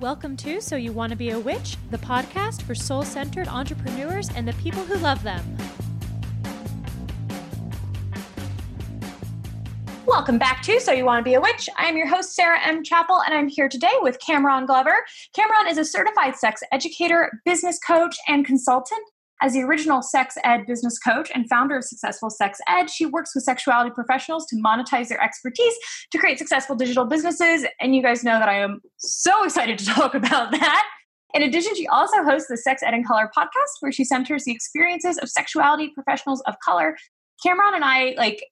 Welcome to So You Want to Be a Witch, the podcast for soul centered entrepreneurs and the people who love them. Welcome back to So You Want to Be a Witch. I'm your host, Sarah M. Chappell, and I'm here today with Cameron Glover. Cameron is a certified sex educator, business coach, and consultant. As the original sex ed business coach and founder of Successful Sex Ed, she works with sexuality professionals to monetize their expertise to create successful digital businesses. And you guys know that I am so excited to talk about that. In addition, she also hosts the Sex Ed in Color podcast, where she centers the experiences of sexuality professionals of color. Cameron and I like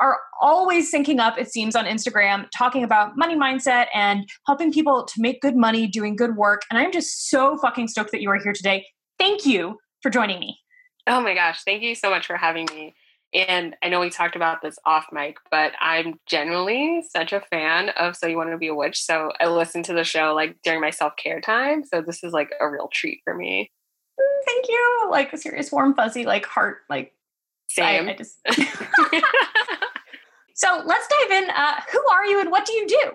are always syncing up, it seems, on Instagram, talking about money mindset and helping people to make good money doing good work. And I'm just so fucking stoked that you are here today. Thank you for joining me. Oh my gosh, thank you so much for having me. And I know we talked about this off mic, but I'm generally such a fan of So You Want to Be a Witch. So I listen to the show like during my self care time. So this is like a real treat for me. Mm, thank you. Like a serious, warm, fuzzy, like heart, like same. I, I just... so let's dive in. Uh, who are you and what do you do?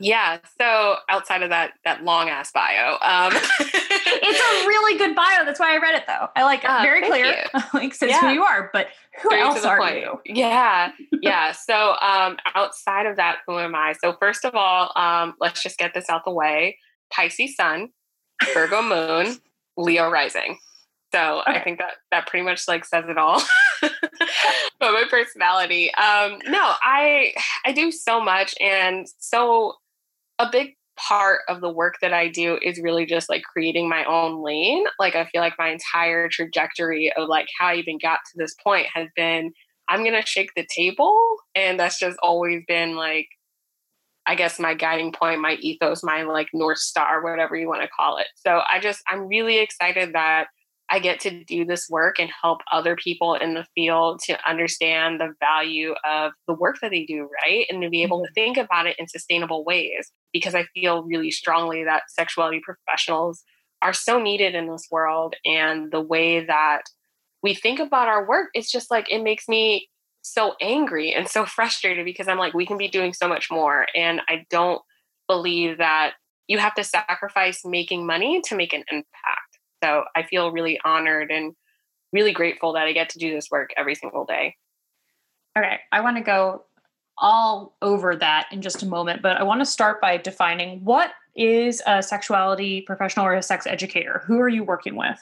Yeah. So outside of that that long ass bio, um, it's a really good bio. That's why I read it though. I like uh, very clear. like says yeah. who you are, but who Straight else are point. you? Yeah. Yeah. so um, outside of that, who am I? So first of all, um, let's just get this out the way. Pisces Sun, Virgo Moon, Leo Rising. So okay. I think that that pretty much like says it all. but my personality, um, no, I I do so much, and so a big part of the work that I do is really just like creating my own lane. Like I feel like my entire trajectory of like how I even got to this point has been I'm going to shake the table and that's just always been like I guess my guiding point, my ethos, my like north star, whatever you want to call it. So I just I'm really excited that I get to do this work and help other people in the field to understand the value of the work that they do, right? And to be able to mm-hmm. think about it in sustainable ways. Because I feel really strongly that sexuality professionals are so needed in this world. And the way that we think about our work, it's just like it makes me so angry and so frustrated because I'm like, we can be doing so much more. And I don't believe that you have to sacrifice making money to make an impact so I feel really honored and really grateful that I get to do this work every single day. Okay, I want to go all over that in just a moment, but I want to start by defining what is a sexuality professional or a sex educator? Who are you working with?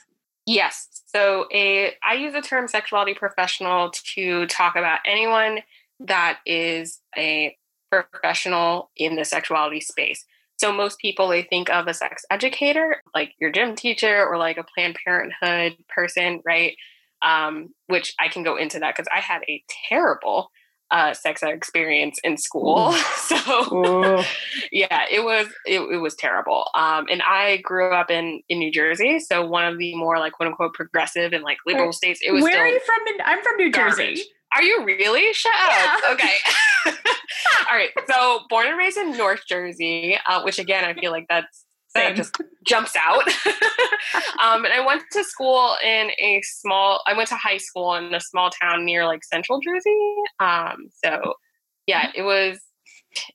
Yes. So a I use the term sexuality professional to talk about anyone that is a professional in the sexuality space. So most people they think of a sex educator, like your gym teacher or like a Planned Parenthood person, right? Um, which I can go into that because I had a terrible uh, sex ed experience in school. so yeah, it was it, it was terrible. Um, and I grew up in in New Jersey, so one of the more like quote unquote progressive and like liberal states. It was. Where are you from? I'm from New garbage. Jersey. Are you really? Shut yeah. up. Okay. All right. So born and raised in North Jersey, uh, which again, I feel like that's that just jumps out. um, and I went to school in a small. I went to high school in a small town near like Central Jersey. Um, so yeah, it was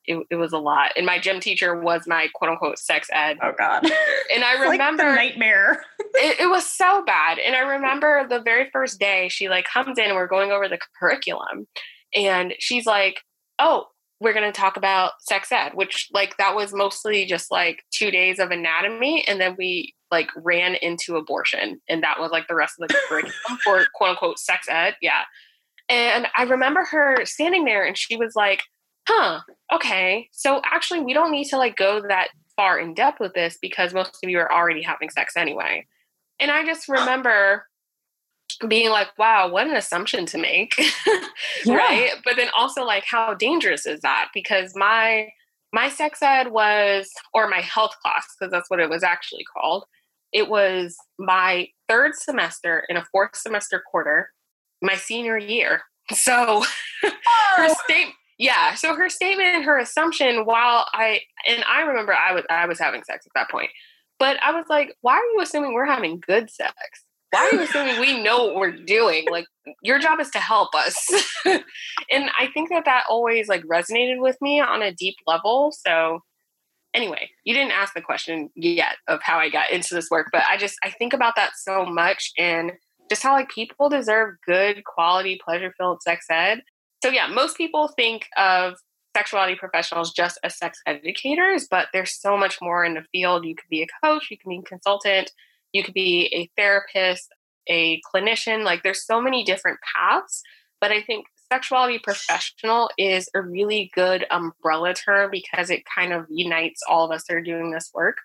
it, it was a lot. And my gym teacher was my quote unquote sex ed. Oh God. And I remember like nightmare. it, it, was so bad. And I remember the very first day she like comes in and we're going over the curriculum and she's like, Oh, we're going to talk about sex ed, which like that was mostly just like two days of anatomy. And then we like ran into abortion. And that was like the rest of the curriculum for quote unquote sex ed. Yeah. And I remember her standing there and she was like, huh, okay. So actually, we don't need to like go that far in depth with this because most of you are already having sex anyway. And I just remember being like, wow, what an assumption to make. yeah. Right. But then also like how dangerous is that? Because my my sex ed was or my health class, because that's what it was actually called. It was my third semester in a fourth semester quarter, my senior year. So oh. her state yeah so her statement and her assumption while i and i remember i was i was having sex at that point but i was like why are you assuming we're having good sex why are you assuming we know what we're doing like your job is to help us and i think that that always like resonated with me on a deep level so anyway, you didn't ask the question yet of how I got into this work, but I just I think about that so much and just how like people deserve good quality pleasure filled sex ed. So yeah, most people think of sexuality professionals just as sex educators, but there's so much more in the field. You could be a coach, you can be a consultant, you could be a therapist, a clinician. Like there's so many different paths. But I think sexuality professional is a really good umbrella term because it kind of unites all of us that are doing this work.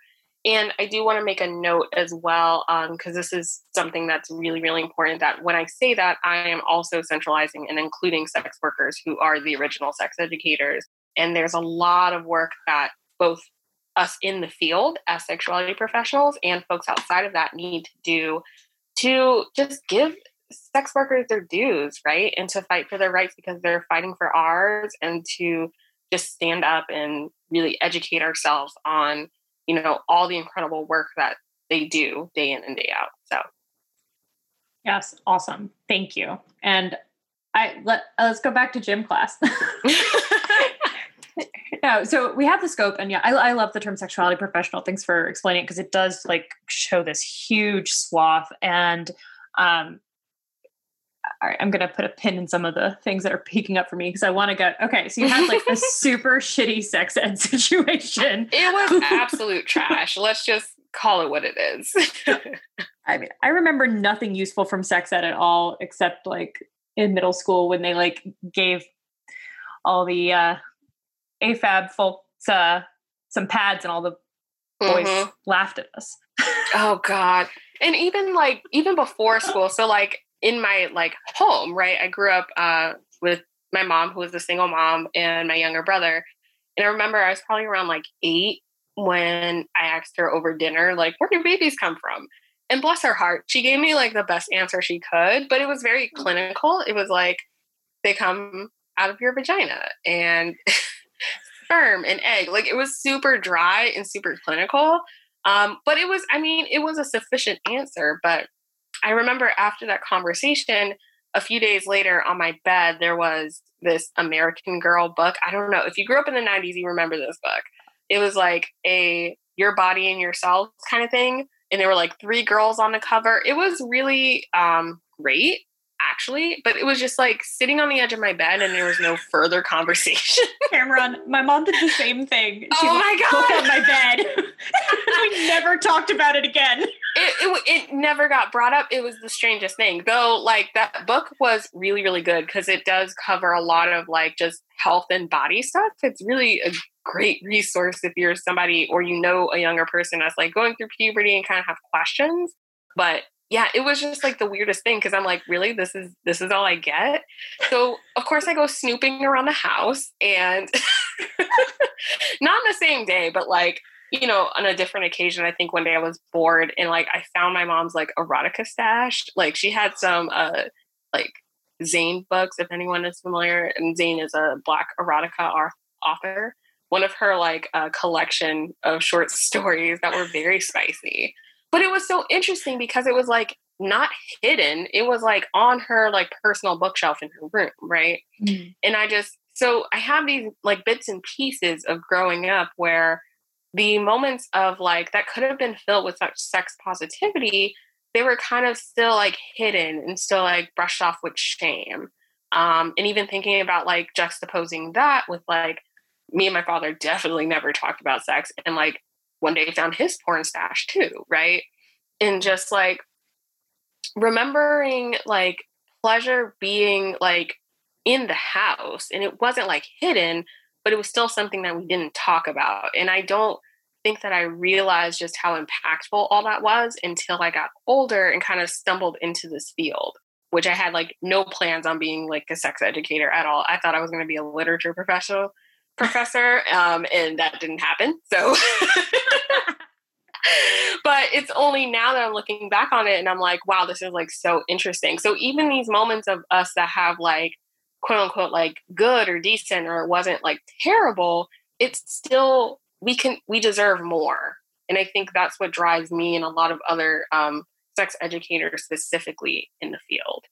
And I do want to make a note as well, because um, this is something that's really, really important that when I say that, I am also centralizing and including sex workers who are the original sex educators. And there's a lot of work that both us in the field as sexuality professionals and folks outside of that need to do to just give sex workers their dues, right? And to fight for their rights because they're fighting for ours and to just stand up and really educate ourselves on, you know, all the incredible work that they do day in and day out. So Yes, awesome. Thank you. And I let uh, let's go back to gym class. no, so we have the scope, and yeah, I, I love the term sexuality professional. Thanks for explaining it because it does like show this huge swath, and um, all right, I'm going to put a pin in some of the things that are peeking up for me because I want to go. Okay, so you had like a super shitty sex ed situation. It was absolute trash. Let's just call it what it is. I mean, I remember nothing useful from sex ed at all, except like in middle school when they like gave all the uh, AFAB folks uh, some pads and all the boys mm-hmm. laughed at us. oh God. And even like even before school, so like in my like home, right? I grew up uh, with my mom, who was a single mom, and my younger brother. And I remember I was probably around like eight when I asked her over dinner, like, where do babies come from? And bless her heart, she gave me like the best answer she could, but it was very mm. clinical. It was like, they come out of your vagina and sperm and egg. Like it was super dry and super clinical. Um, but it was, I mean, it was a sufficient answer. But I remember after that conversation, a few days later on my bed, there was this American Girl book. I don't know if you grew up in the 90s, you remember this book. It was like a your body and yourself kind of thing. And there were like three girls on the cover. It was really um, great actually, but it was just like sitting on the edge of my bed and there was no further conversation. Cameron, my mom did the same thing. Oh she oh my god! on my bed. we never talked about it again. It, it, it never got brought up. It was the strangest thing, though. Like that book was really really good because it does cover a lot of like just health and body stuff. It's really a great resource if you're somebody or you know a younger person that's like going through puberty and kind of have questions. But yeah, it was just like the weirdest thing because I'm like, really, this is this is all I get. So of course I go snooping around the house and not on the same day, but like you know, on a different occasion, I think one day I was bored and like I found my mom's like erotica stash. Like she had some uh like Zane books, if anyone is familiar. And Zane is a black erotica author. One of her like a uh, collection of short stories that were very spicy. But it was so interesting because it was like not hidden. It was like on her like personal bookshelf in her room, right? Mm. And I just so I have these like bits and pieces of growing up where the moments of like that could have been filled with such sex positivity, they were kind of still like hidden and still like brushed off with shame. Um, and even thinking about like juxtaposing that with like me and my father definitely never talked about sex and like one day found his porn stash too, right? And just like remembering like pleasure being like in the house and it wasn't like hidden, but it was still something that we didn't talk about. And I don't think that I realized just how impactful all that was until I got older and kind of stumbled into this field, which I had like no plans on being like a sex educator at all. I thought I was going to be a literature professional professor, um, and that didn't happen. So, but it's only now that I'm looking back on it and I'm like, wow, this is like so interesting. So even these moments of us that have like quote unquote like good or decent or it wasn't like terrible, it's still we can we deserve more. And I think that's what drives me and a lot of other um, sex educators specifically in the field.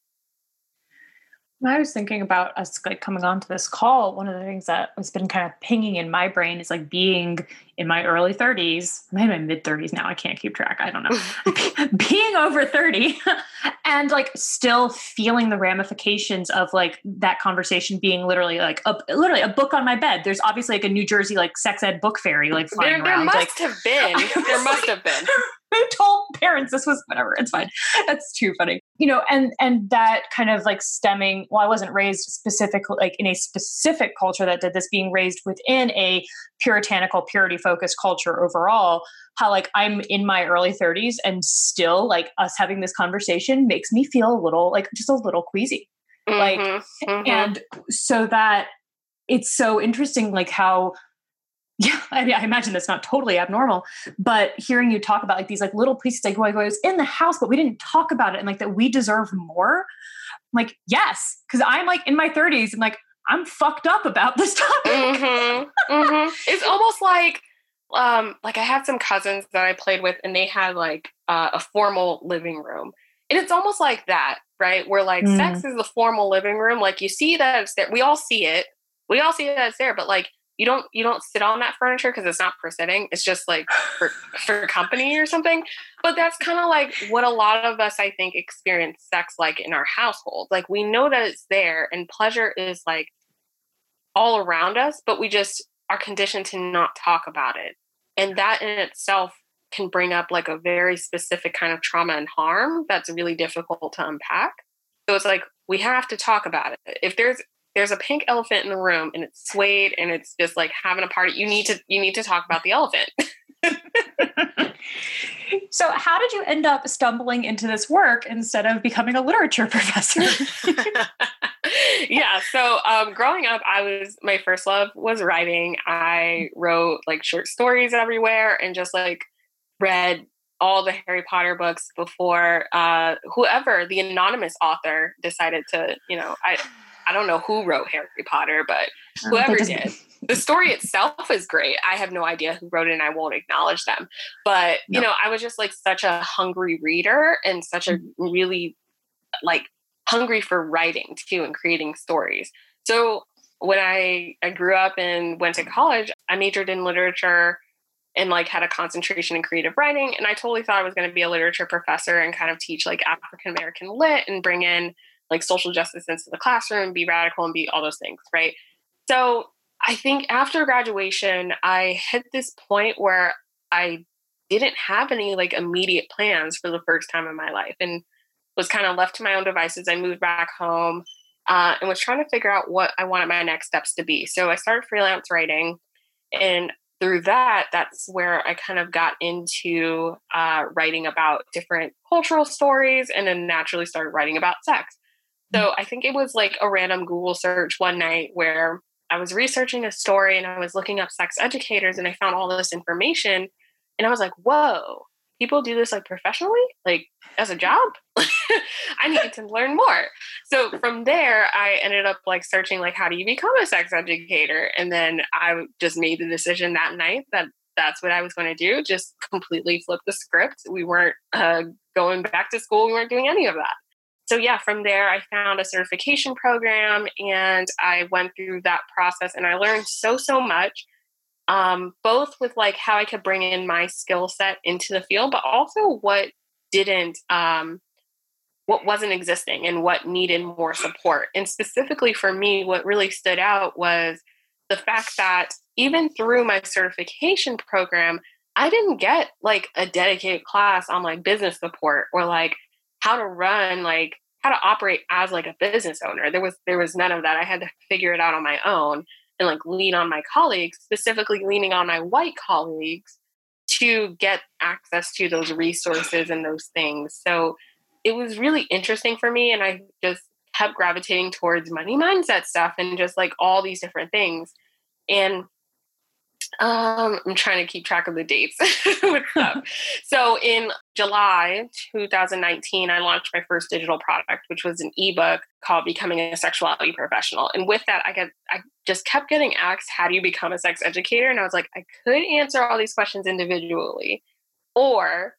I was thinking about us like coming on to this call. One of the things that has been kind of pinging in my brain is like being in my early 30s, maybe my mid 30s now. I can't keep track. I don't know. being over 30 and like still feeling the ramifications of like that conversation being literally like a, literally a book on my bed. There's obviously like a New Jersey like sex ed book fairy like flying there, there around. must like, have been. There must have been. who told parents this was whatever it's fine that's too funny you know and and that kind of like stemming well i wasn't raised specifically like in a specific culture that did this being raised within a puritanical purity focused culture overall how like i'm in my early 30s and still like us having this conversation makes me feel a little like just a little queasy mm-hmm, like mm-hmm. and so that it's so interesting like how yeah, I, mean, I imagine that's not totally abnormal, but hearing you talk about like these like little pieces, like, well, I was in the house, but we didn't talk about it, and like that we deserve more. I'm like, yes, because I'm like in my 30s, and like I'm fucked up about this topic. Mm-hmm, mm-hmm. It's almost like, um, like I had some cousins that I played with, and they had like uh, a formal living room, and it's almost like that, right? Where like mm. sex is the formal living room. Like you see that it's there. We all see it. We all see that it's there, but like you don't you don't sit on that furniture because it's not for sitting it's just like for for company or something. But that's kind of like what a lot of us i think experience sex like in our household. Like we know that it's there and pleasure is like all around us but we just are conditioned to not talk about it. And that in itself can bring up like a very specific kind of trauma and harm that's really difficult to unpack. So it's like we have to talk about it. If there's there's a pink elephant in the room and it's swayed and it's just like having a party. You need to you need to talk about the elephant. So how did you end up stumbling into this work instead of becoming a literature professor? Yeah so um, growing up i was my first love was writing. I wrote like short stories everywhere and just like read all the harry potter books before uh, whoever the anonymous author decided to you know i I don't know who wrote Harry Potter, but oh, whoever did. The story itself is great. I have no idea who wrote it and I won't acknowledge them. But, no. you know, I was just like such a hungry reader and such a mm-hmm. really like hungry for writing too and creating stories. So when I, I grew up and went to college, I majored in literature and like had a concentration in creative writing. And I totally thought I was going to be a literature professor and kind of teach like African American lit and bring in like social justice into the classroom, be radical, and be all those things, right? So I think after graduation, I hit this point where I didn't have any like immediate plans for the first time in my life and was kind of left to my own devices. I moved back home uh, and was trying to figure out what I wanted my next steps to be. So I started freelance writing. And through that, that's where I kind of got into uh, writing about different cultural stories and then naturally started writing about sex. So I think it was like a random Google search one night where I was researching a story and I was looking up sex educators and I found all this information. And I was like, whoa, people do this like professionally, like as a job? I need to learn more. So from there, I ended up like searching, like, how do you become a sex educator? And then I just made the decision that night that that's what I was going to do, just completely flip the script. We weren't uh, going back to school, we weren't doing any of that so yeah from there i found a certification program and i went through that process and i learned so so much um, both with like how i could bring in my skill set into the field but also what didn't um, what wasn't existing and what needed more support. And specifically for me what really stood out was the fact that even through my certification program i didn't get like a dedicated class on like business support or like how to run like how to operate as like a business owner. There was there was none of that. I had to figure it out on my own and like lean on my colleagues specifically leaning on my white colleagues to get access to those resources and those things. So it was really interesting for me and i just kept gravitating towards money mindset stuff and just like all these different things. And um, I'm trying to keep track of the dates with stuff. so in July 2019, I launched my first digital product, which was an ebook called Becoming a Sexuality Professional. And with that, I get I just kept getting asked, how do you become a sex educator? And I was like, I could answer all these questions individually, or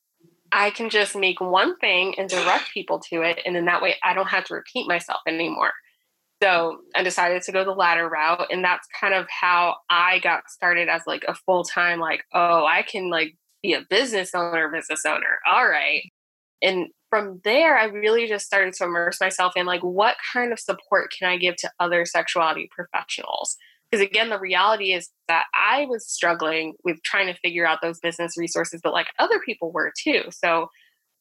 I can just make one thing and direct people to it. And then that way I don't have to repeat myself anymore. So I decided to go the latter route. And that's kind of how I got started as like a full time, like, oh, I can like be a business owner, business owner. All right. And from there, I really just started to immerse myself in like, what kind of support can I give to other sexuality professionals? Because again, the reality is that I was struggling with trying to figure out those business resources, but like other people were too. So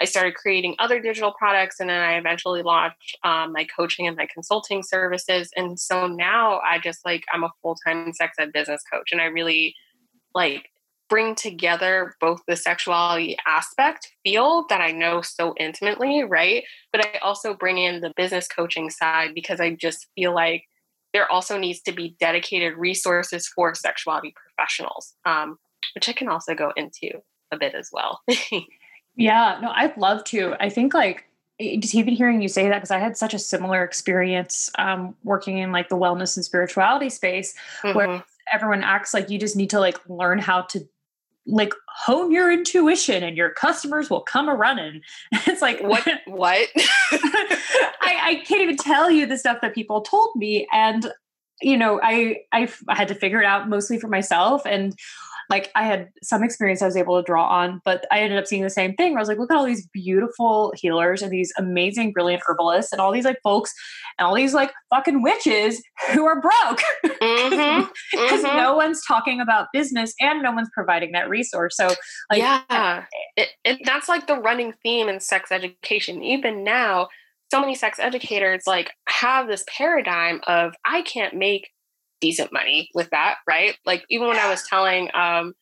I started creating other digital products and then I eventually launched um, my coaching and my consulting services. And so now I just like, I'm a full time sex ed business coach and I really like bring together both the sexuality aspect field that I know so intimately, right? But I also bring in the business coaching side because I just feel like there also needs to be dedicated resources for sexuality professionals, um, which I can also go into a bit as well. Yeah, no, I'd love to. I think like just even hearing you say that because I had such a similar experience um, working in like the wellness and spirituality space mm-hmm. where everyone acts like you just need to like learn how to like hone your intuition and your customers will come a running. It's like what what I, I can't even tell you the stuff that people told me. And you know, I I had to figure it out mostly for myself. And like I had some experience I was able to draw on, but I ended up seeing the same thing where I was like, look at all these beautiful healers and these amazing, brilliant herbalists and all these like folks and all these like fucking witches who are broke because mm-hmm. mm-hmm. no one's talking about business and no one's providing that resource. So, like, yeah, it, it, that's like the running theme in sex education. Even now, so many sex educators like have this paradigm of I can't make decent money with that, right? Like even when I was telling, um,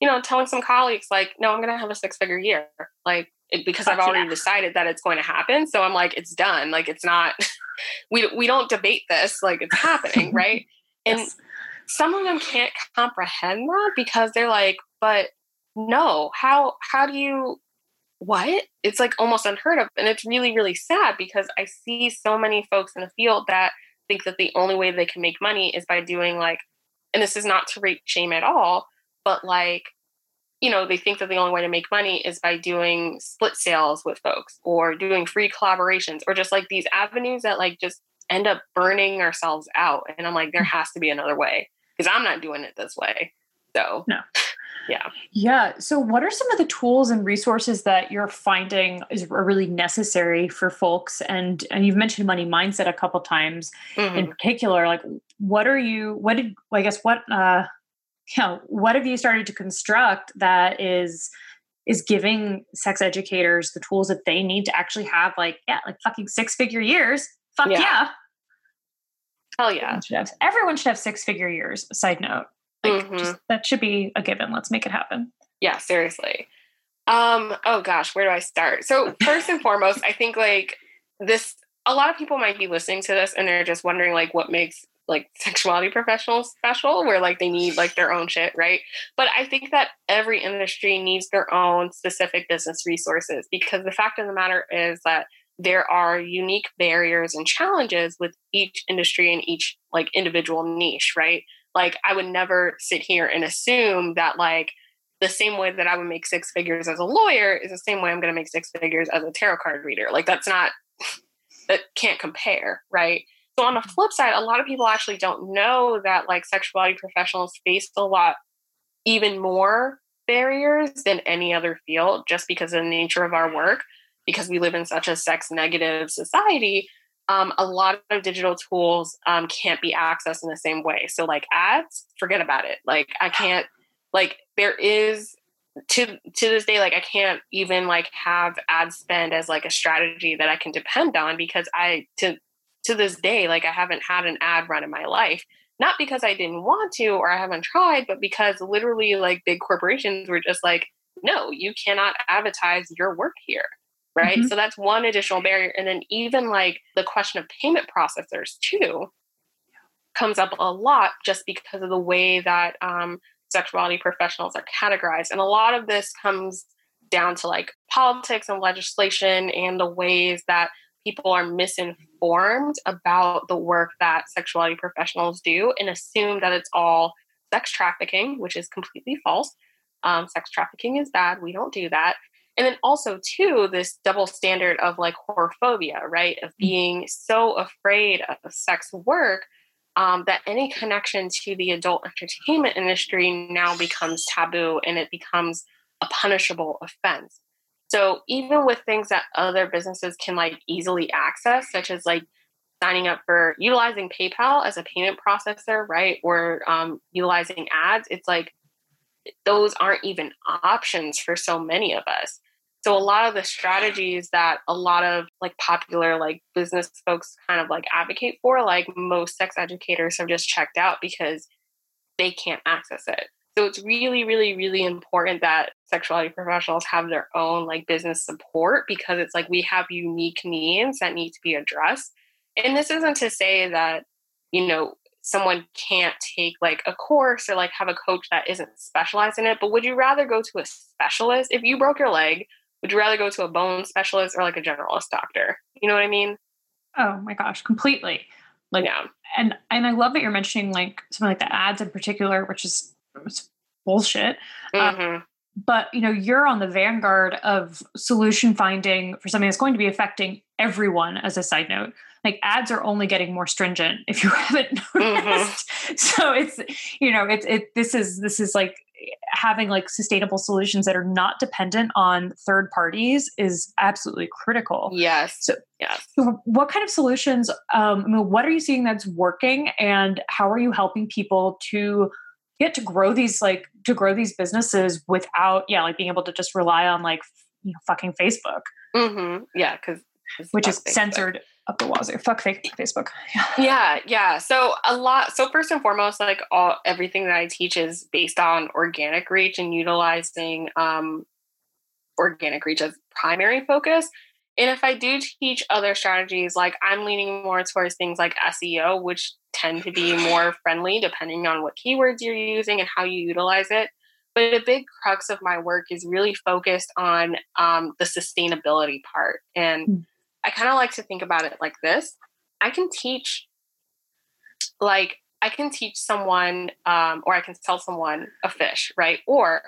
you know, telling some colleagues, like, no, I'm going to have a six figure year, like it, because I've already yeah. decided that it's going to happen. So I'm like, it's done. Like it's not. we we don't debate this. Like it's happening, right? And yes. some of them can't comprehend that because they're like, but no, how how do you what? It's like almost unheard of. And it's really, really sad because I see so many folks in the field that think that the only way they can make money is by doing like, and this is not to rate shame at all, but like, you know, they think that the only way to make money is by doing split sales with folks or doing free collaborations or just like these avenues that like just end up burning ourselves out. And I'm like, there mm. has to be another way because I'm not doing it this way. So, no yeah. Yeah. So what are some of the tools and resources that you're finding is really necessary for folks? And and you've mentioned money mindset a couple times mm-hmm. in particular like what are you what did i guess what uh you know what have you started to construct that is is giving sex educators the tools that they need to actually have like yeah like fucking six figure years? Fuck yeah, yeah. hell yeah. Everyone should, have, everyone should have six figure years side note like mm-hmm. just, that should be a given. Let's make it happen. Yeah, seriously. Um, oh gosh, where do I start? So first and foremost, I think like this a lot of people might be listening to this and they're just wondering like what makes like sexuality professionals special where like they need like their own shit, right? But I think that every industry needs their own specific business resources because the fact of the matter is that there are unique barriers and challenges with each industry and each like individual niche, right? Like I would never sit here and assume that like the same way that I would make six figures as a lawyer is the same way I'm going to make six figures as a tarot card reader. Like that's not that can't compare, right? So on the mm-hmm. flip side, a lot of people actually don't know that like sexuality professionals face a lot even more barriers than any other field just because of the nature of our work because we live in such a sex negative society um, a lot of digital tools um, can't be accessed in the same way. So, like ads, forget about it. Like, I can't, like, there is to to this day like i can't even like have ad spend as like a strategy that i can depend on because i to to this day like i haven't had an ad run in my life not because i didn't want to or i haven't tried but because literally like big corporations were just like no you cannot advertise your work here right? Mm-hmm. So that's one additional barrier. And then even like the question of payment processors too comes up a lot just because of the way that um, sexuality professionals are categorized. And a lot of this comes down to like politics and legislation and the ways that people are misinformed about the work that sexuality professionals do and assume that it's all sex trafficking, which is completely false. Um, sex trafficking is bad. We don't do that And then also, too, this double standard of like whorephobia, right? Of mm. being so afraid of sex work um, that any connection to the adult entertainment industry now becomes taboo and it becomes a punishable offense. So even with things that other businesses can like easily access, such as like signing up for utilizing PayPal as a payment processor, right, or um, utilizing ads, it's like those aren't even options for so many of us. So a lot of the strategies that a lot of like popular like business folks kind of like advocate for, like most sex educators have just checked out because they can't access it. So it's really, really, really important that sexuality professionals have their own like business support because it's like we have unique needs that need to be addressed. And this isn't to say that, you know, someone can't take like a course or like have a coach that isn't specialized in it, but would you rather go to a specialist if you broke your leg? Would you rather go to a bone specialist or like a generalist doctor? You know what I mean? Oh my gosh, completely. Like, yeah. and and I love that you're mentioning like something like the ads in particular, which is bullshit. Um, mm-hmm. but you know, you're on the vanguard of solution finding for something that's going to be affecting everyone. As a side note, like ads are only getting more stringent if you haven't mm-hmm. noticed. Mm-hmm. So it's you know, it's it. This is this is like having like sustainable solutions that are not dependent on third parties is absolutely critical. Yes. So, yes. So what kind of solutions, um, I mean, what are you seeing that's working and how are you helping people to get to grow these, like to grow these businesses without, yeah, like being able to just rely on like, you know, fucking Facebook. Mm-hmm. Yeah. Cause which is Facebook. censored up the wazoo. Fuck fake Facebook. Yeah. yeah, yeah. So a lot. So first and foremost, like all everything that I teach is based on organic reach and utilizing um, organic reach as primary focus. And if I do teach other strategies, like I'm leaning more towards things like SEO, which tend to be more friendly depending on what keywords you're using and how you utilize it. But a big crux of my work is really focused on um, the sustainability part and. Mm I kind of like to think about it like this I can teach, like, I can teach someone, um, or I can sell someone a fish, right? Or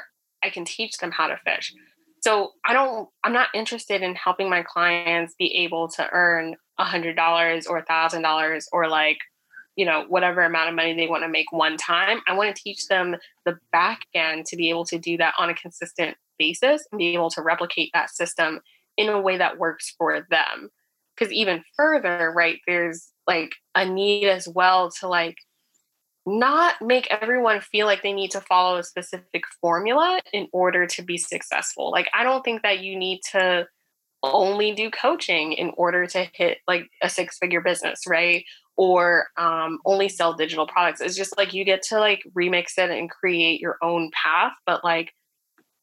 I can teach them how to fish. So I don't, I'm not interested in helping my clients be able to earn a hundred dollars or a thousand dollars or like, you know, whatever amount of money they want to make one time. I want to teach them the back end to be able to do that on a consistent basis and be able to replicate that system in a way that works for them. Because even further, right, there's like a need as well to like not make everyone feel like they need to follow a specific formula in order to be successful. Like, I don't think that you need to only do coaching in order to hit like a six figure business, right? Or um, only sell digital products. It's just like you get to like remix it and create your own path. But like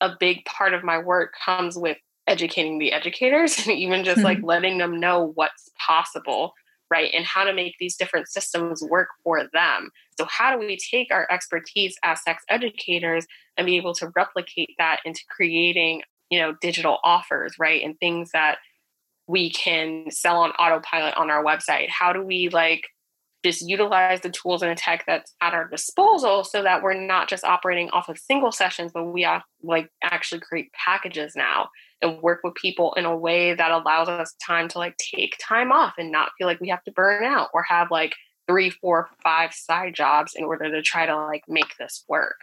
a big part of my work comes with educating the educators and even just like mm-hmm. letting them know what's possible right and how to make these different systems work for them. So how do we take our expertise as sex educators and be able to replicate that into creating you know digital offers right and things that we can sell on autopilot on our website? How do we like just utilize the tools and the tech that's at our disposal so that we're not just operating off of single sessions but we have like actually create packages now and work with people in a way that allows us time to like take time off and not feel like we have to burn out or have like three four five side jobs in order to try to like make this work.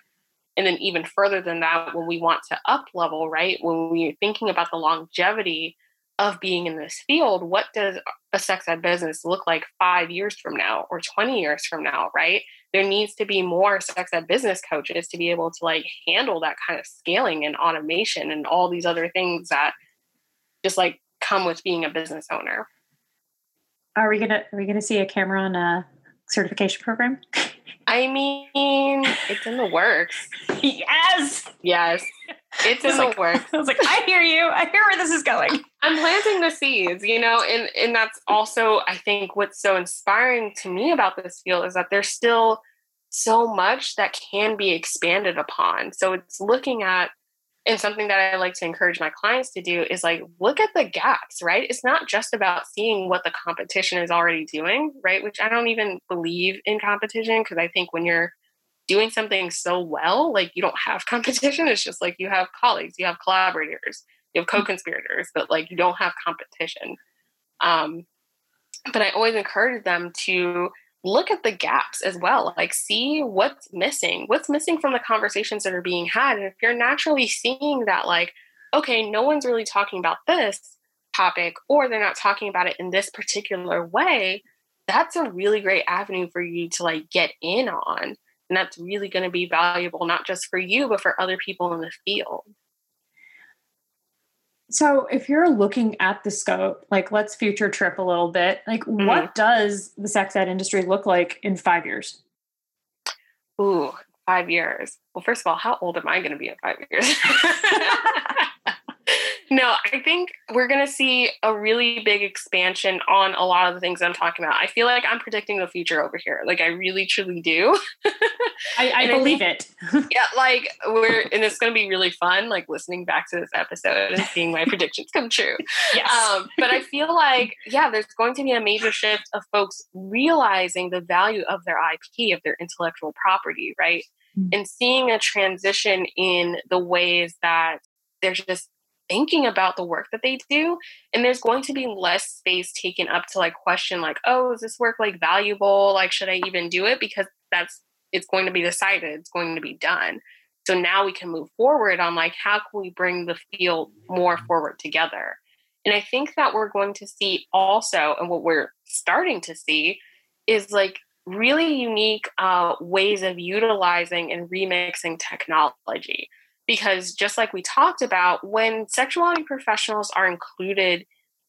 And then even further than that when we want to up level right when we're thinking about the longevity of being in this field, what does a sex ed business look like five years from now or 20 years from now, right? There needs to be more sex ed business coaches to be able to like handle that kind of scaling and automation and all these other things that just like come with being a business owner. Are we gonna are we gonna see a Cameron uh, certification program? I mean, it's in the works. yes. Yes. It's in like, works. I was like, I hear you. I hear where this is going. I'm planting the seeds, you know, and and that's also I think what's so inspiring to me about this field is that there's still so much that can be expanded upon. So it's looking at and something that I like to encourage my clients to do is like look at the gaps, right? It's not just about seeing what the competition is already doing, right? Which I don't even believe in competition because I think when you're doing something so well, like you don't have competition, it's just like you have colleagues, you have collaborators. You have co-conspirators, but like you don't have competition. Um, but I always encourage them to look at the gaps as well. Like see what's missing. What's missing from the conversations that are being had. And if you're naturally seeing that, like, okay, no one's really talking about this topic, or they're not talking about it in this particular way, that's a really great avenue for you to like get in on. And that's really going to be valuable, not just for you, but for other people in the field. So, if you're looking at the scope, like let's future trip a little bit, like mm-hmm. what does the sex ed industry look like in five years? Ooh, five years. Well, first of all, how old am I going to be in five years? No, I think we're going to see a really big expansion on a lot of the things I'm talking about. I feel like I'm predicting the future over here. Like I really, truly do. I, I believe I think, it. yeah, like we're, and it's going to be really fun, like listening back to this episode and seeing my predictions come true. Yes. Um, but I feel like, yeah, there's going to be a major shift of folks realizing the value of their IP, of their intellectual property, right? Mm-hmm. And seeing a transition in the ways that there's just thinking about the work that they do and there's going to be less space taken up to like question like oh is this work like valuable? Like should i even do it? Because that's it's going to be decided it's going to be done. So now we can move forward on like how can we bring the field more forward together? And i think that we're going to see also and what we're starting to see is like really unique uh, ways of utilizing and remixing technology because just like we talked about when sexuality professionals are included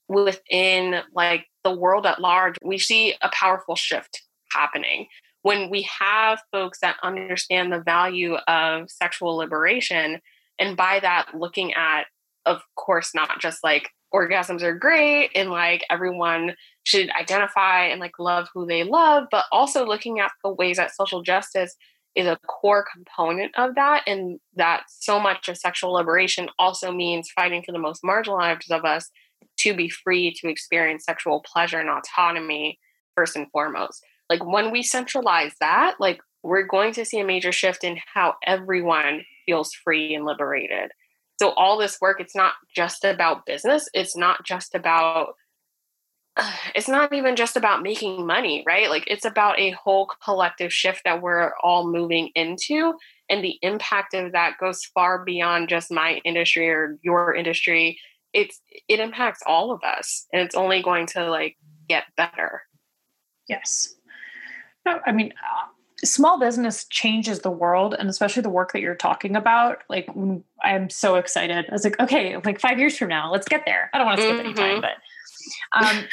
within like the world at large we see a powerful shift happening. When we have folks that understand the value of sexual liberation and by that looking at of course not just like orgasms are great and like everyone should identify and like love who they love but also looking at the ways that social justice is a core component of that and that so much of sexual liberation also means fighting for the most marginalized of us to be free to experience sexual pleasure and autonomy first and foremost. Like when we centralize that like we're going to see a major shift in how everyone feels free and liberated. So all this work it's not just about business. It's not just about it's not even just about making money, right? Like it's about a whole collective shift that we're all moving into. And the impact of that goes far beyond just my industry or your industry. It's it impacts all of us and it's only going to like get better. Yes. No, I mean, uh, small business changes the world and especially the work that you're talking about like i'm so excited i was like okay like five years from now let's get there i don't want to skip mm-hmm. any time but um,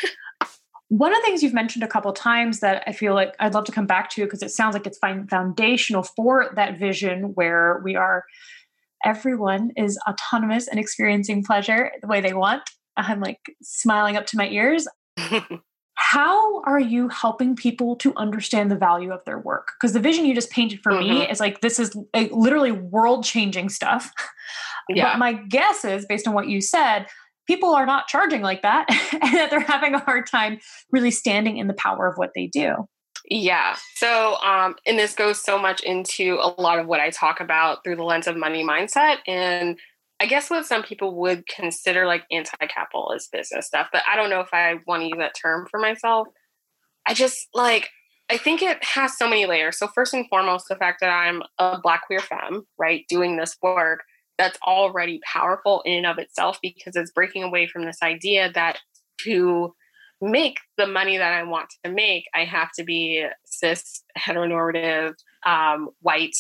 one of the things you've mentioned a couple times that I feel like I'd love to come back to because it sounds like it's foundational for that vision where we are everyone is autonomous and experiencing pleasure the way they want. I'm like smiling up to my ears. How are you helping people to understand the value of their work? Because the vision you just painted for mm-hmm. me is like this is a, literally world changing stuff. Yeah. But my guess is, based on what you said, people are not charging like that and that they're having a hard time really standing in the power of what they do. Yeah. So, um, and this goes so much into a lot of what I talk about through the lens of money mindset. And I guess what some people would consider like anti capitalist business stuff, but I don't know if I want to use that term for myself. I just like, I think it has so many layers. So, first and foremost, the fact that I'm a Black queer femme, right, doing this work that's already powerful in and of itself because it's breaking away from this idea that to make the money that I want to make, I have to be cis, heteronormative, um, white,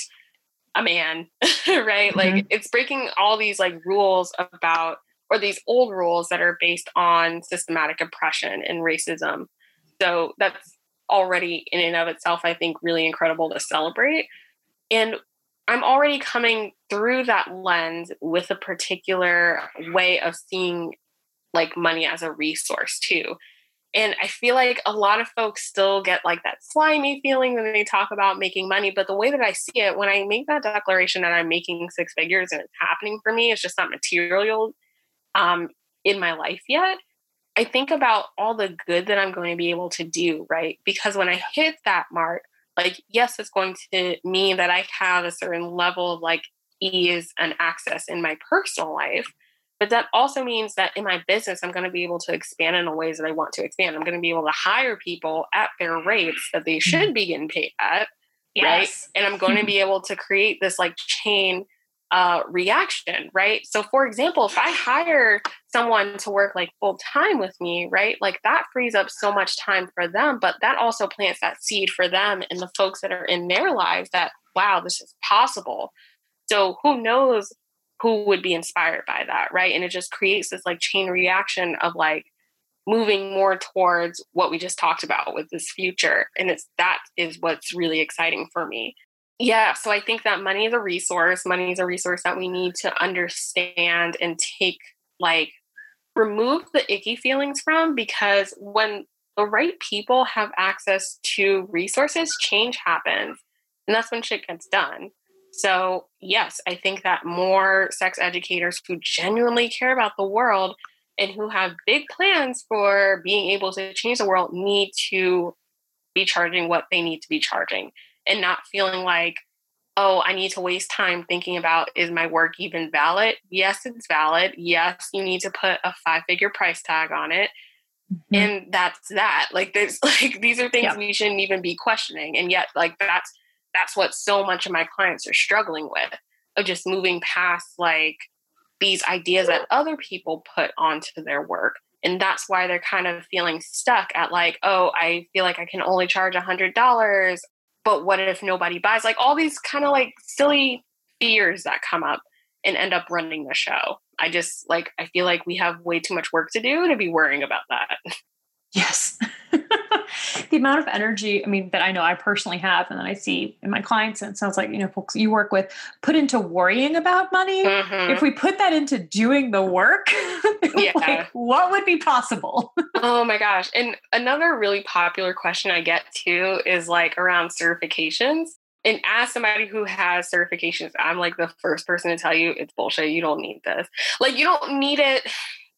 a man, right? Mm-hmm. Like it's breaking all these like rules about, or these old rules that are based on systematic oppression and racism. So that's already in and of itself, I think, really incredible to celebrate. And I'm already coming through that lens with a particular way of seeing like money as a resource too. And I feel like a lot of folks still get like that slimy feeling when they talk about making money. But the way that I see it, when I make that declaration that I'm making six figures and it's happening for me, it's just not material um, in my life yet. I think about all the good that I'm going to be able to do, right? Because when I hit that mark, like yes it's going to mean that i have a certain level of like ease and access in my personal life But that also means that in my business, I'm going to be able to expand in the ways that I want to expand. I'm going to be able to hire people at their rates that they mm-hmm. should be getting paid at. Yes. Right. And I'm going to mm-hmm. be able to create this like chain uh, reaction, right? So, for example, if I hire someone to work like full time with me, right, like that frees up so much time for them, but that also plants that seed for them and the folks that are in their lives that, wow, this is possible. So, who knows who would be inspired by that, right? And it just creates this like chain reaction of like moving more towards what we just talked about with this future. And it's that is what's really exciting for me. Yeah, so I think that money is a resource. Money is a resource that we need to understand and take like remove the icky feelings from because when the right people have access to resources, change happens. And that's when shit gets done. So, yes, I think that more sex educators who genuinely care about the world and who have big plans for being able to change the world need to be charging what they need to be charging and not feeling like, oh, I need to waste time thinking about is my work even valid? Yes, it's valid. Yes, you need to put a five figure price tag on it. Mm-hmm. And that's that. Like there's like these are things yeah. we shouldn't even be questioning. And yet like that's that's what so much of my clients are struggling with of just moving past like these ideas that other people put onto their work and that's why they're kind of feeling stuck at like oh i feel like i can only charge a hundred dollars but what if nobody buys? Like all these kind of like silly fears that come up and end up running the show. I just like i feel like we have way too much work to do to be worrying about that yes the amount of energy, I mean, that I know I personally have and that I see in my clients, and it sounds like, you know, folks you work with put into worrying about money. Mm-hmm. If we put that into doing the work, yeah. like, what would be possible? oh my gosh. And another really popular question I get too is like around certifications. And as somebody who has certifications, I'm like the first person to tell you it's bullshit. You don't need this. Like, you don't need it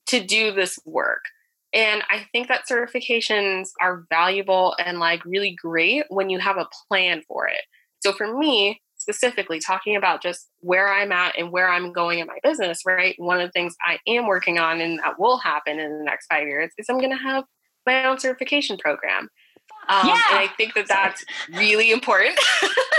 to do this work. And I think that certifications are valuable and like really great when you have a plan for it. So for me, specifically talking about just where I'm at and where I'm going in my business, right? One of the things I am working on and that will happen in the next five years is I'm going to have my own certification program. Um, yeah. And I think that that's really important.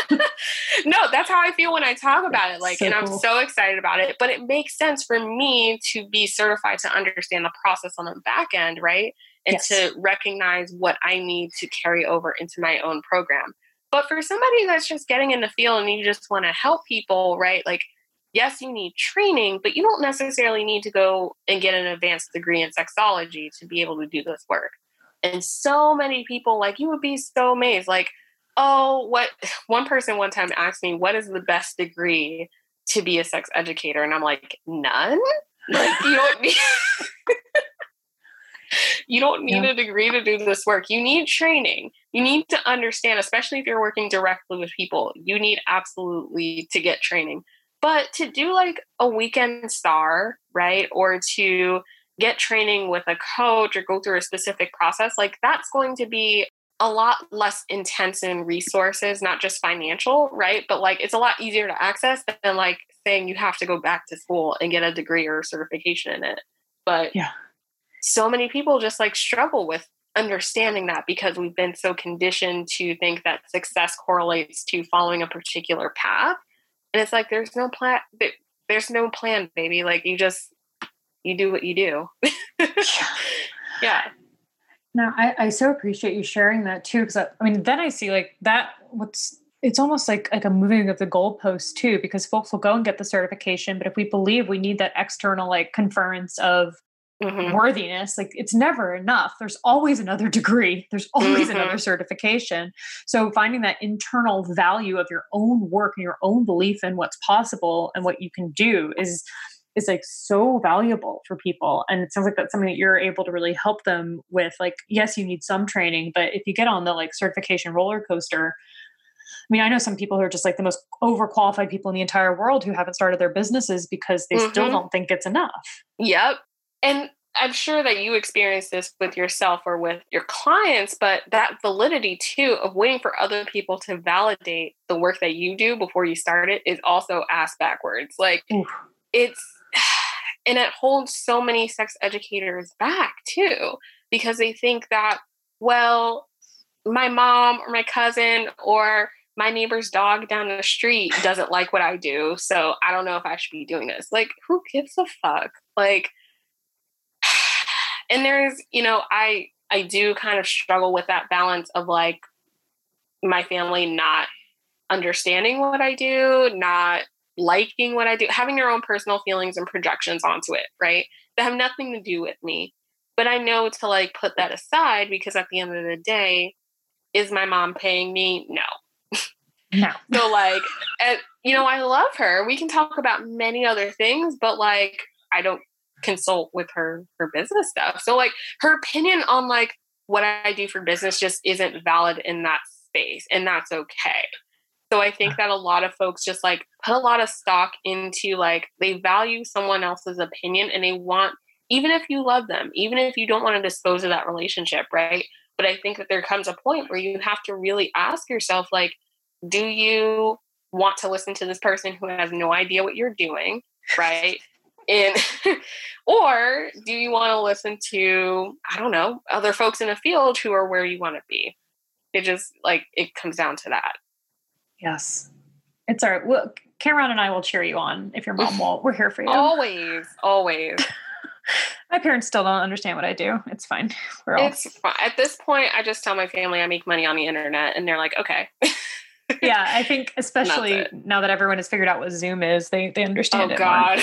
no, that's how I feel when I talk about it. Like, so and I'm cool. so excited about it. But it makes sense for me to be certified to understand the process on the back end, right? And yes. to recognize what I need to carry over into my own program. But for somebody that's just getting in the field and you just want to help people, right? Like, yes, you need training, but you don't necessarily need to go and get an advanced degree in sexology to be able to do this work. And so many people, like, you would be so amazed. Like, oh, what one person one time asked me, what is the best degree to be a sex educator? And I'm like, none. Like, you don't need. you don't need yeah. a degree to do this work. You need training. You need to understand, especially if you're working directly with people, you need absolutely to get training. But to do like a weekend star, right? Or to get training with a coach or go through a specific process, like that's going to be a lot less intense in resources, not just financial, right? But like it's a lot easier to access than like saying you have to go back to school and get a degree or certification in it. But yeah, so many people just like struggle with understanding that because we've been so conditioned to think that success correlates to following a particular path. And it's like there's no plan there's no plan, baby. Like you just you do what you do. yeah. No, I, I so appreciate you sharing that too. Because I, I, mean, then I see like that. What's it's almost like like a moving of the goalpost too, because folks will go and get the certification, but if we believe we need that external like conference of mm-hmm. worthiness, like it's never enough. There's always another degree. There's always mm-hmm. another certification. So finding that internal value of your own work and your own belief in what's possible and what you can do is is like so valuable for people and it sounds like that's something that you're able to really help them with like yes you need some training but if you get on the like certification roller coaster I mean, I know some people who are just like the most overqualified people in the entire world who haven't started their businesses because they mm-hmm. still don't think it's enough. Yep. And I'm sure that you experience this with yourself or with your clients, but that validity too of waiting for other people to validate the work that you do before you start it is also ass backwards. Like Oof. it's And it holds so many sex educators back too, because they think that, well, my mom or my cousin or my neighbor's dog down the street doesn't like what I do, so I don't know if I should be doing this. Like, who gives a fuck? Like, and there's, you know, I I do kind of struggle with that balance of like my family not understanding what I do, not liking what I do, having their own personal feelings and projections onto it, right? That have nothing to do with me. But I know to like put that aside because at the end of the day, is my mom paying me? No. No. so like, you know, I love her. We can talk about many other things, but like, I don't consult with her for business stuff. So like, her opinion on like what I do for business just isn't valid in that space, and that's okay. So I think that a lot of folks just like put a lot of stock into like they value someone else's opinion and they want even if you love them, even if you don't want to dispose of that relationship, right? But I think that there comes a point where you have to really ask yourself, like, do you want to listen to this person who has no idea what you're doing, right? and or do you want to listen to, I don't know, other folks in the field who are where you want to be? It just like it comes down to that. Yes. It's all right. Well, Cameron and I will cheer you on if your mom will. We're here for you. Always, always. my parents still don't understand what I do. It's fine. We're all it's fine. At this point, I just tell my family I make money on the internet, and they're like, okay. yeah, I think especially now that everyone has figured out what Zoom is, they they understand. Oh God,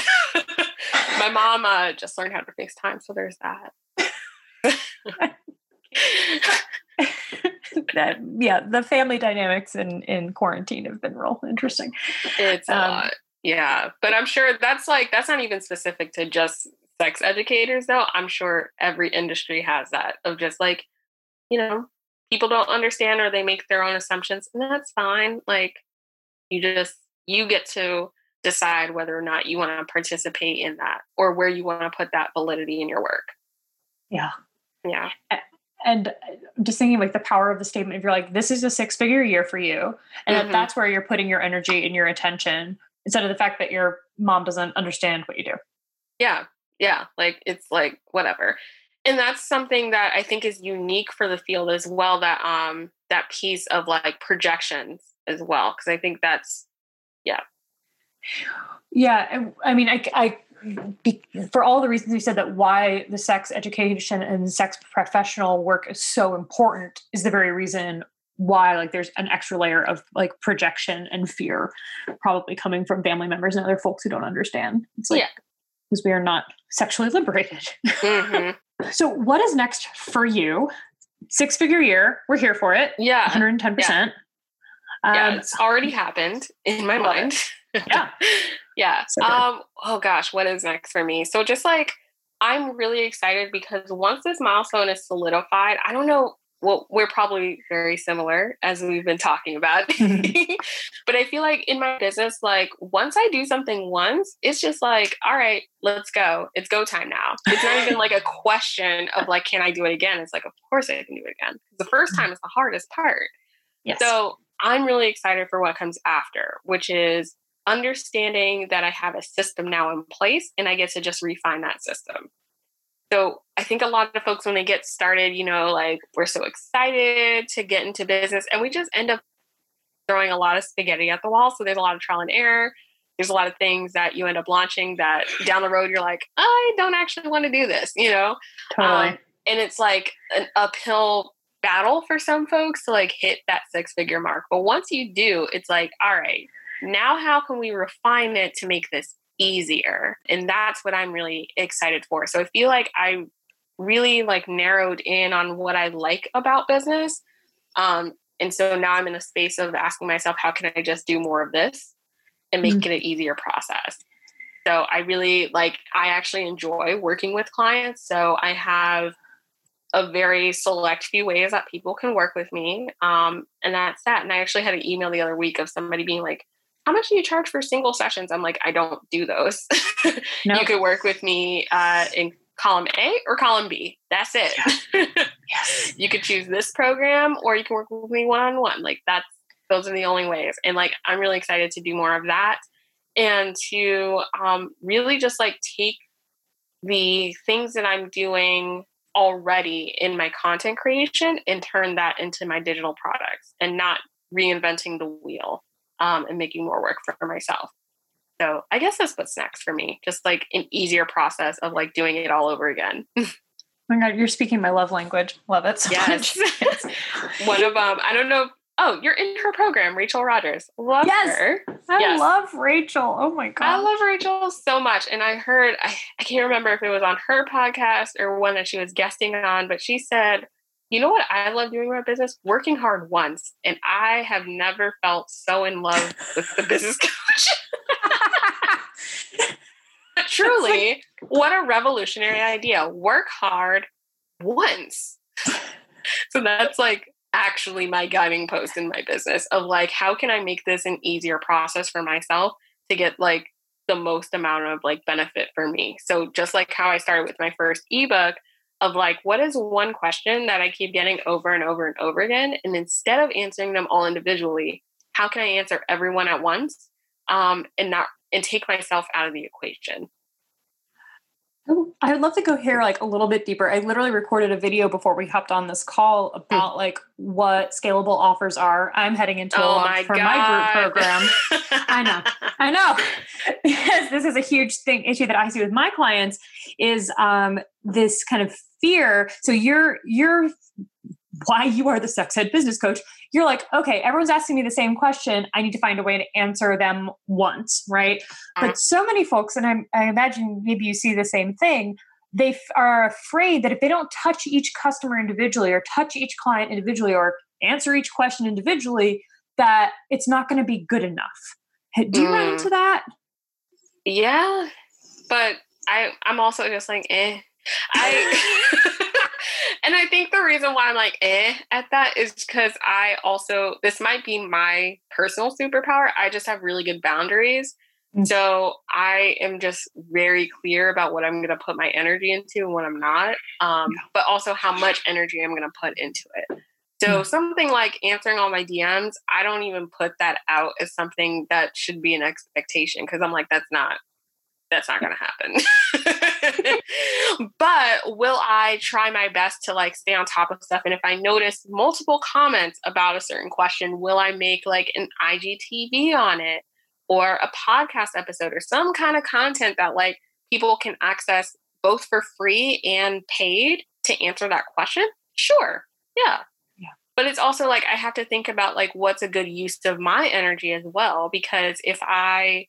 my mom uh, just learned how to FaceTime, so there's that. that yeah, the family dynamics in in quarantine have been real interesting. It's um, a lot. Yeah, but I'm sure that's like that's not even specific to just sex educators though. I'm sure every industry has that of just like you know people don't understand or they make their own assumptions and that's fine. Like you just you get to decide whether or not you want to participate in that or where you want to put that validity in your work. Yeah. Yeah and uh, just thinking like the power of the statement if you're like this is a six figure year for you and mm-hmm. that's where you're putting your energy and your attention instead of the fact that your mom doesn't understand what you do. Yeah. Yeah. Like it's like whatever. And that's something that i think is unique for the field as well that um that piece of like projections as well because i think that's yeah. Yeah i mean i i be, for all the reasons you said that why the sex education and sex professional work is so important is the very reason why like there's an extra layer of like projection and fear probably coming from family members and other folks who don't understand it's like yeah because we are not sexually liberated. Mm-hmm. so, what is next for you? Six figure year. We're here for it. Yeah. 110%. Yeah, um, yeah it's already happened in my mind. yeah. yeah. So um, oh gosh, what is next for me? So, just like, I'm really excited because once this milestone is solidified, I don't know well, we're probably very similar as we've been talking about. Mm-hmm. but I feel like in my business, like once I do something once, it's just like, all right, let's go. It's go time now. It's not even like a question of like, can I do it again? It's like, of course I can do it again. The first mm-hmm. time is the hardest part. Yes. So I'm really excited for what comes after, which is understanding that I have a system now in place and I get to just refine that system. So I think a lot of folks, when they get started, you know, like we're so excited to get into business and we just end up throwing a lot of spaghetti at the wall. So there's a lot of trial and error. There's a lot of things that you end up launching that down the road you're like, I don't actually want to do this, you know? Totally. Um, and it's like an uphill battle for some folks to like hit that six figure mark. But once you do, it's like, all right, now how can we refine it to make this easier? And that's what i'm really excited for. So i feel like i really like narrowed in on what i like about business. Um, and so now i'm in a space of asking myself how can i just do more of this and make mm-hmm. it an easier process? So i really like i actually enjoy working with clients. So i have a very select few ways that people can work with me. Um, and that's that. And i actually had an email the other week of somebody being like how much do you charge for single sessions? I'm like, I don't do those. Nope. you could work with me uh, in column A or column B. That's it. Yeah. yes. You could choose this program or you can work with me one on one. Like that's those are the only ways. And like I'm really excited to do more of that and to um, really just like take the things that I'm doing already in my content creation and turn that into my digital products and not reinventing the wheel um, and making more work for myself. So I guess that's what's next for me. Just like an easier process of like doing it all over again. Oh my God, you're speaking my love language. Love it. So yes. One of um, I don't know. Oh, you're in her program, Rachel Rogers. Love yes. her. I yes. love Rachel. Oh my God. I love Rachel so much. And I heard, I, I can't remember if it was on her podcast or one that she was guesting on, but she said, you know what I love doing in my business? Working hard once. And I have never felt so in love with the business coach. Truly, like, what a revolutionary idea. Work hard once. so that's like actually my guiding post in my business of like, how can I make this an easier process for myself to get like the most amount of like benefit for me? So just like how I started with my first ebook of like, what is one question that I keep getting over and over and over again? And instead of answering them all individually, how can I answer everyone at once um, and not and take myself out of the equation? I would love to go here like a little bit deeper. I literally recorded a video before we hopped on this call about like what scalable offers are. I'm heading into oh a for God. my group program. I know, I know, because this is a huge thing issue that I see with my clients is um, this kind of fear. So you're you're why you are the sex ed business coach, you're like, okay, everyone's asking me the same question. I need to find a way to answer them once, right? But so many folks, and I'm, I imagine maybe you see the same thing, they f- are afraid that if they don't touch each customer individually or touch each client individually or answer each question individually, that it's not going to be good enough. Do you mm. run into that? Yeah, but I I'm also just like eh. I and I think the reason why I'm like eh at that is because I also this might be my personal superpower. I just have really good boundaries. Mm-hmm. So I am just very clear about what I'm going to put my energy into and what I'm not, um, but also how much energy I'm going to put into it. So mm-hmm. something like answering all my DMs, I don't even put that out as something that should be an expectation because I'm like, that's not that's not going to happen. but will I try my best to like stay on top of stuff? And if I notice multiple comments about a certain question, will I make like an IGTV on it or a podcast episode or some kind of content that like people can access both for free and paid to answer that question? Sure. Yeah. Yeah. But it's also like I have to think about like what's a good use of my energy as well because if I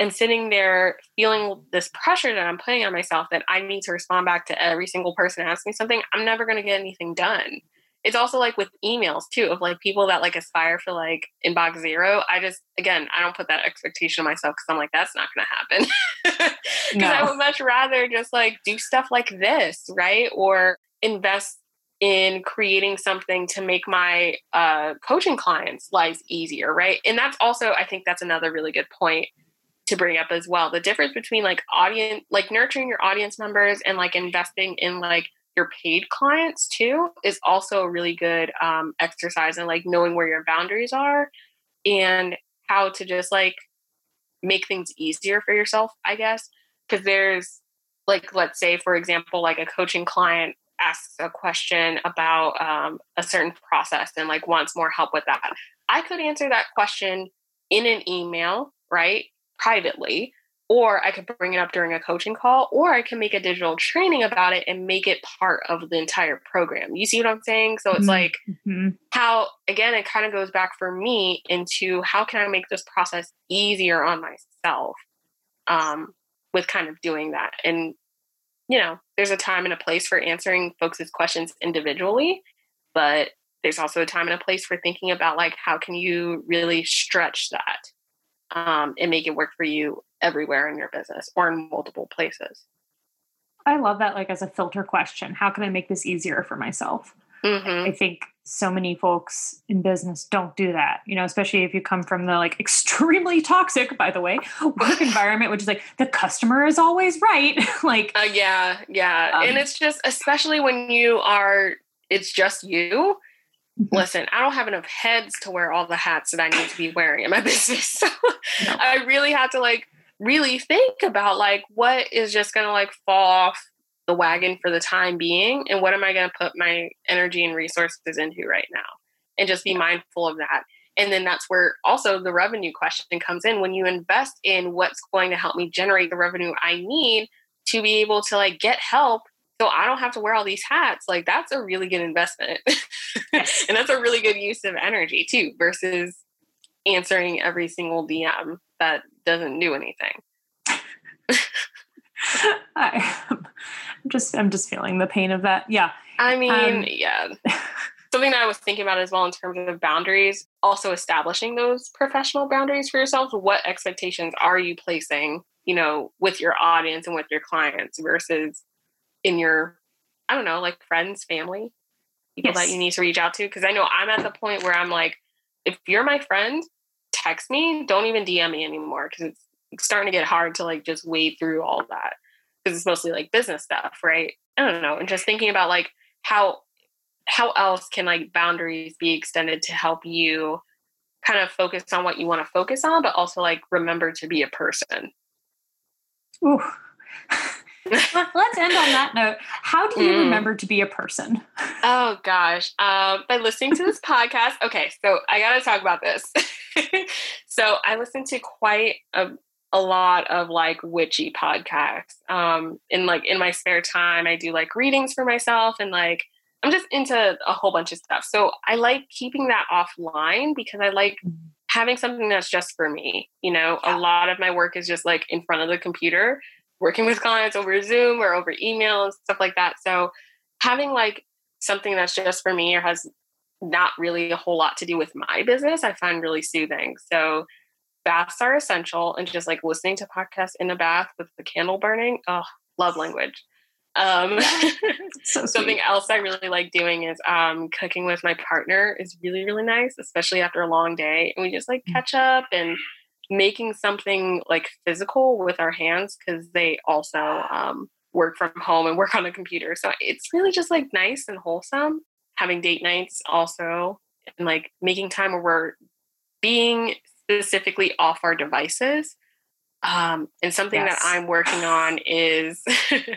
am sitting there feeling this pressure that I'm putting on myself that I need to respond back to every single person asking me something, I'm never going to get anything done. It's also like with emails too, of like people that like aspire for like inbox zero. I just, again, I don't put that expectation on myself because I'm like, that's not going to happen. Because no. I would much rather just like do stuff like this, right? Or invest in creating something to make my uh, coaching clients' lives easier, right? And that's also, I think that's another really good point to bring up as well the difference between like audience like nurturing your audience members and like investing in like your paid clients too is also a really good um, exercise and like knowing where your boundaries are and how to just like make things easier for yourself i guess. Because there's like let's say for example like a coaching client asks a question about um, a certain process and like wants more help with that. I could answer that question in an email right privately or I could bring it up during a coaching call, or I can make a digital training about it and make it part of the entire program. You see what I'm saying? So it's mm-hmm. like mm-hmm. how, again, it kind of goes back for me into how can I make this process easier on myself um, with kind of doing that. And, you know, there's a time and a place for answering folks' questions individually, but there's also a time and a place for thinking about like how can you really stretch that um, and make it work for you everywhere in your business or in multiple places. I love that, like, as a filter question. How can I make this easier for myself? Mm-hmm. I think so many folks in business don't do that, you know, especially if you come from the like extremely toxic, by the way, work environment, which is like the customer is always right. like, uh, yeah, yeah. Um, and it's just, especially when you are, it's just you. Listen, I don't have enough heads to wear all the hats that I need to be wearing in my business. So no. I really have to like really think about like what is just going to like fall off the wagon for the time being and what am I going to put my energy and resources into right now and just be mindful of that. And then that's where also the revenue question comes in when you invest in what's going to help me generate the revenue I need to be able to like get help so I don't have to wear all these hats. Like that's a really good investment. Yes. and that's a really good use of energy too versus answering every single DM that doesn't do anything. I, am just I'm just feeling the pain of that. Yeah. I mean, um, yeah. Something that I was thinking about as well in terms of boundaries, also establishing those professional boundaries for yourself. What expectations are you placing, you know, with your audience and with your clients versus in your, I don't know, like friends, family, people yes. that you need to reach out to? Because I know I'm at the point where I'm like, if you're my friend, text me. Don't even DM me anymore because it's starting to get hard to like just wade through all that because it's mostly like business stuff, right? I don't know. And just thinking about like how how else can like boundaries be extended to help you kind of focus on what you want to focus on, but also like remember to be a person. Ooh. Let's end on that note. How do you mm. remember to be a person? Oh gosh, um, by listening to this podcast. Okay, so I got to talk about this. so I listen to quite a, a lot of like witchy podcasts. Um, in like in my spare time, I do like readings for myself and like I'm just into a whole bunch of stuff. So I like keeping that offline because I like mm. having something that's just for me. You know, yeah. a lot of my work is just like in front of the computer, working with clients over Zoom or over email and stuff like that. So having like something that's just for me or has not really a whole lot to do with my business, I find really soothing. So baths are essential and just like listening to podcasts in a bath with the candle burning, oh, love language. Um, so something else I really like doing is um, cooking with my partner is really, really nice, especially after a long day. And we just like mm. catch up and making something like physical with our hands because they also um, work from home and work on a computer. So it's really just like nice and wholesome having date nights also and like making time where we're being specifically off our devices. Um, and something yes. that I'm working on is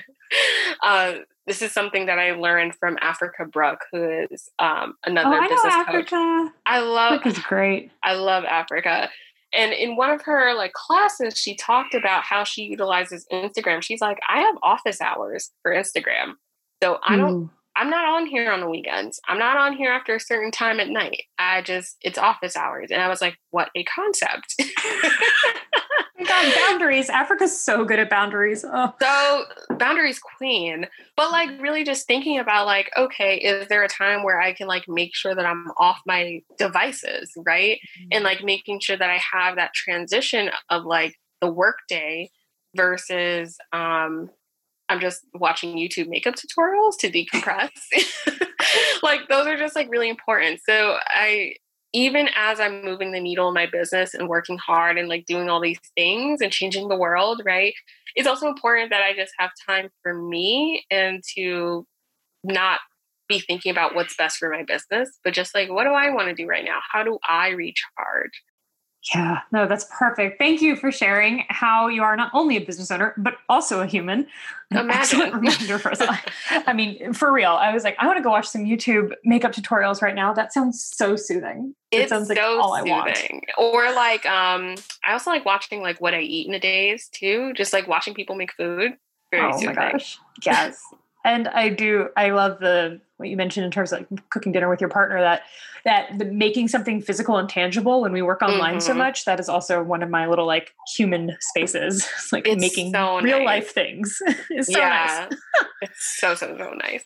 uh, this is something that I learned from Africa Brooke, who is um, another oh, I business know Africa. coach. I love Africa's great. I love Africa. And in one of her like classes, she talked about how she utilizes Instagram. She's like, I have office hours for Instagram. So I don't hmm. I'm not on here on the weekends. I'm not on here after a certain time at night. I just, it's office hours. And I was like, what a concept. God, boundaries. Africa's so good at boundaries. Oh. So, boundaries queen. But like, really just thinking about, like, okay, is there a time where I can like make sure that I'm off my devices, right? Mm-hmm. And like making sure that I have that transition of like the workday versus um I'm just watching YouTube makeup tutorials to decompress. like those are just like really important. So I even as I'm moving the needle in my business and working hard and like doing all these things and changing the world, right? It's also important that I just have time for me and to not be thinking about what's best for my business, but just like, what do I want to do right now? How do I recharge? Yeah, no, that's perfect. Thank you for sharing how you are not only a business owner, but also a human. Imagine. Excellent reminder for us. I mean, for real, I was like, I want to go watch some YouTube makeup tutorials right now. That sounds so soothing. It sounds like so all soothing. I want. Or like, um, I also like watching like what I eat in the days too. Just like watching people make food. Very oh soothing. my gosh. Yes. And I do. I love the what you mentioned in terms of like cooking dinner with your partner. That that the making something physical and tangible when we work online mm-hmm. so much that is also one of my little like human spaces it's like it's making so real nice. life things is so yeah. nice it's so so so nice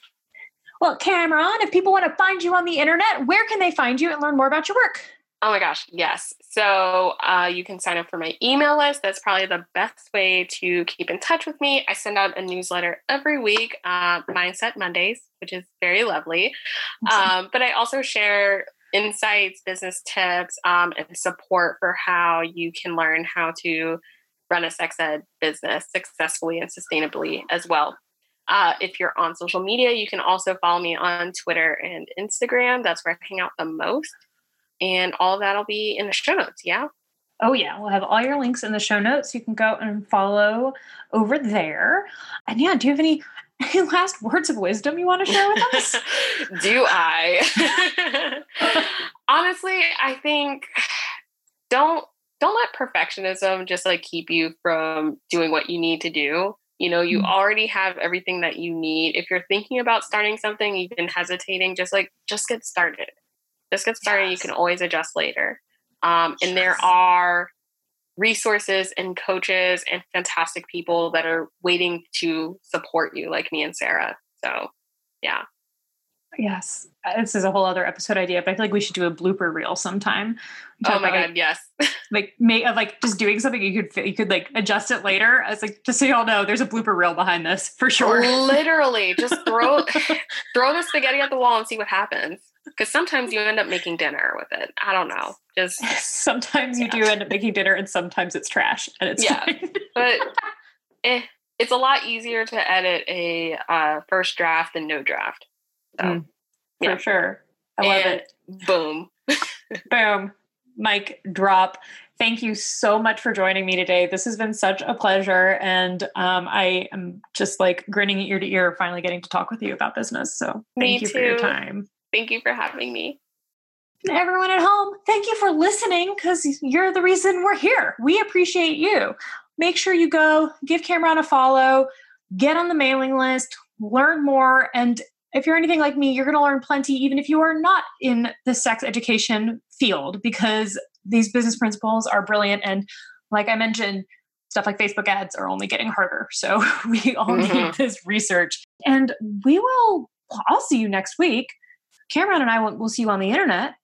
well cameron if people want to find you on the internet where can they find you and learn more about your work Oh my gosh, yes. So uh, you can sign up for my email list. That's probably the best way to keep in touch with me. I send out a newsletter every week, uh, Mindset Mondays, which is very lovely. Um, but I also share insights, business tips, um, and support for how you can learn how to run a sex ed business successfully and sustainably as well. Uh, if you're on social media, you can also follow me on Twitter and Instagram. That's where I hang out the most and all that'll be in the show notes. Yeah. Oh, yeah. We'll have all your links in the show notes. You can go and follow over there. And yeah, do you have any, any last words of wisdom you want to share with us? do I? Honestly, I think don't don't let perfectionism just like keep you from doing what you need to do. You know, you mm-hmm. already have everything that you need. If you're thinking about starting something, you've been hesitating, just like just get started. Just get started. Yes. You can always adjust later. Um, and yes. there are resources and coaches and fantastic people that are waiting to support you, like me and Sarah. So, yeah. Yes, uh, this is a whole other episode idea, but I feel like we should do a blooper reel sometime. Oh my god, like, yes! like, of like just doing something you could you could like adjust it later. I was like, just so y'all know, there's a blooper reel behind this for sure. Literally, just throw throw the spaghetti at the wall and see what happens. Because sometimes you end up making dinner with it. I don't know. Just sometimes you yeah. do end up making dinner, and sometimes it's trash, and it's yeah. but eh, it's a lot easier to edit a uh, first draft than no draft. So, mm, for sure. I love and it. Boom. boom. Mic drop. Thank you so much for joining me today. This has been such a pleasure. And um, I am just like grinning ear to ear, finally getting to talk with you about business. So thank me you too. for your time. Thank you for having me. Everyone at home, thank you for listening because you're the reason we're here. We appreciate you. Make sure you go give Cameron a follow, get on the mailing list, learn more, and if you're anything like me, you're going to learn plenty, even if you are not in the sex education field, because these business principles are brilliant. And like I mentioned, stuff like Facebook ads are only getting harder. So we all mm-hmm. need this research. And we will, I'll see you next week. Cameron and I will will see you on the internet.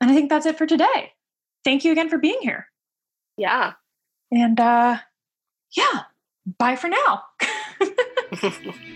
And I think that's it for today. Thank you again for being here. Yeah. And uh yeah, bye for now.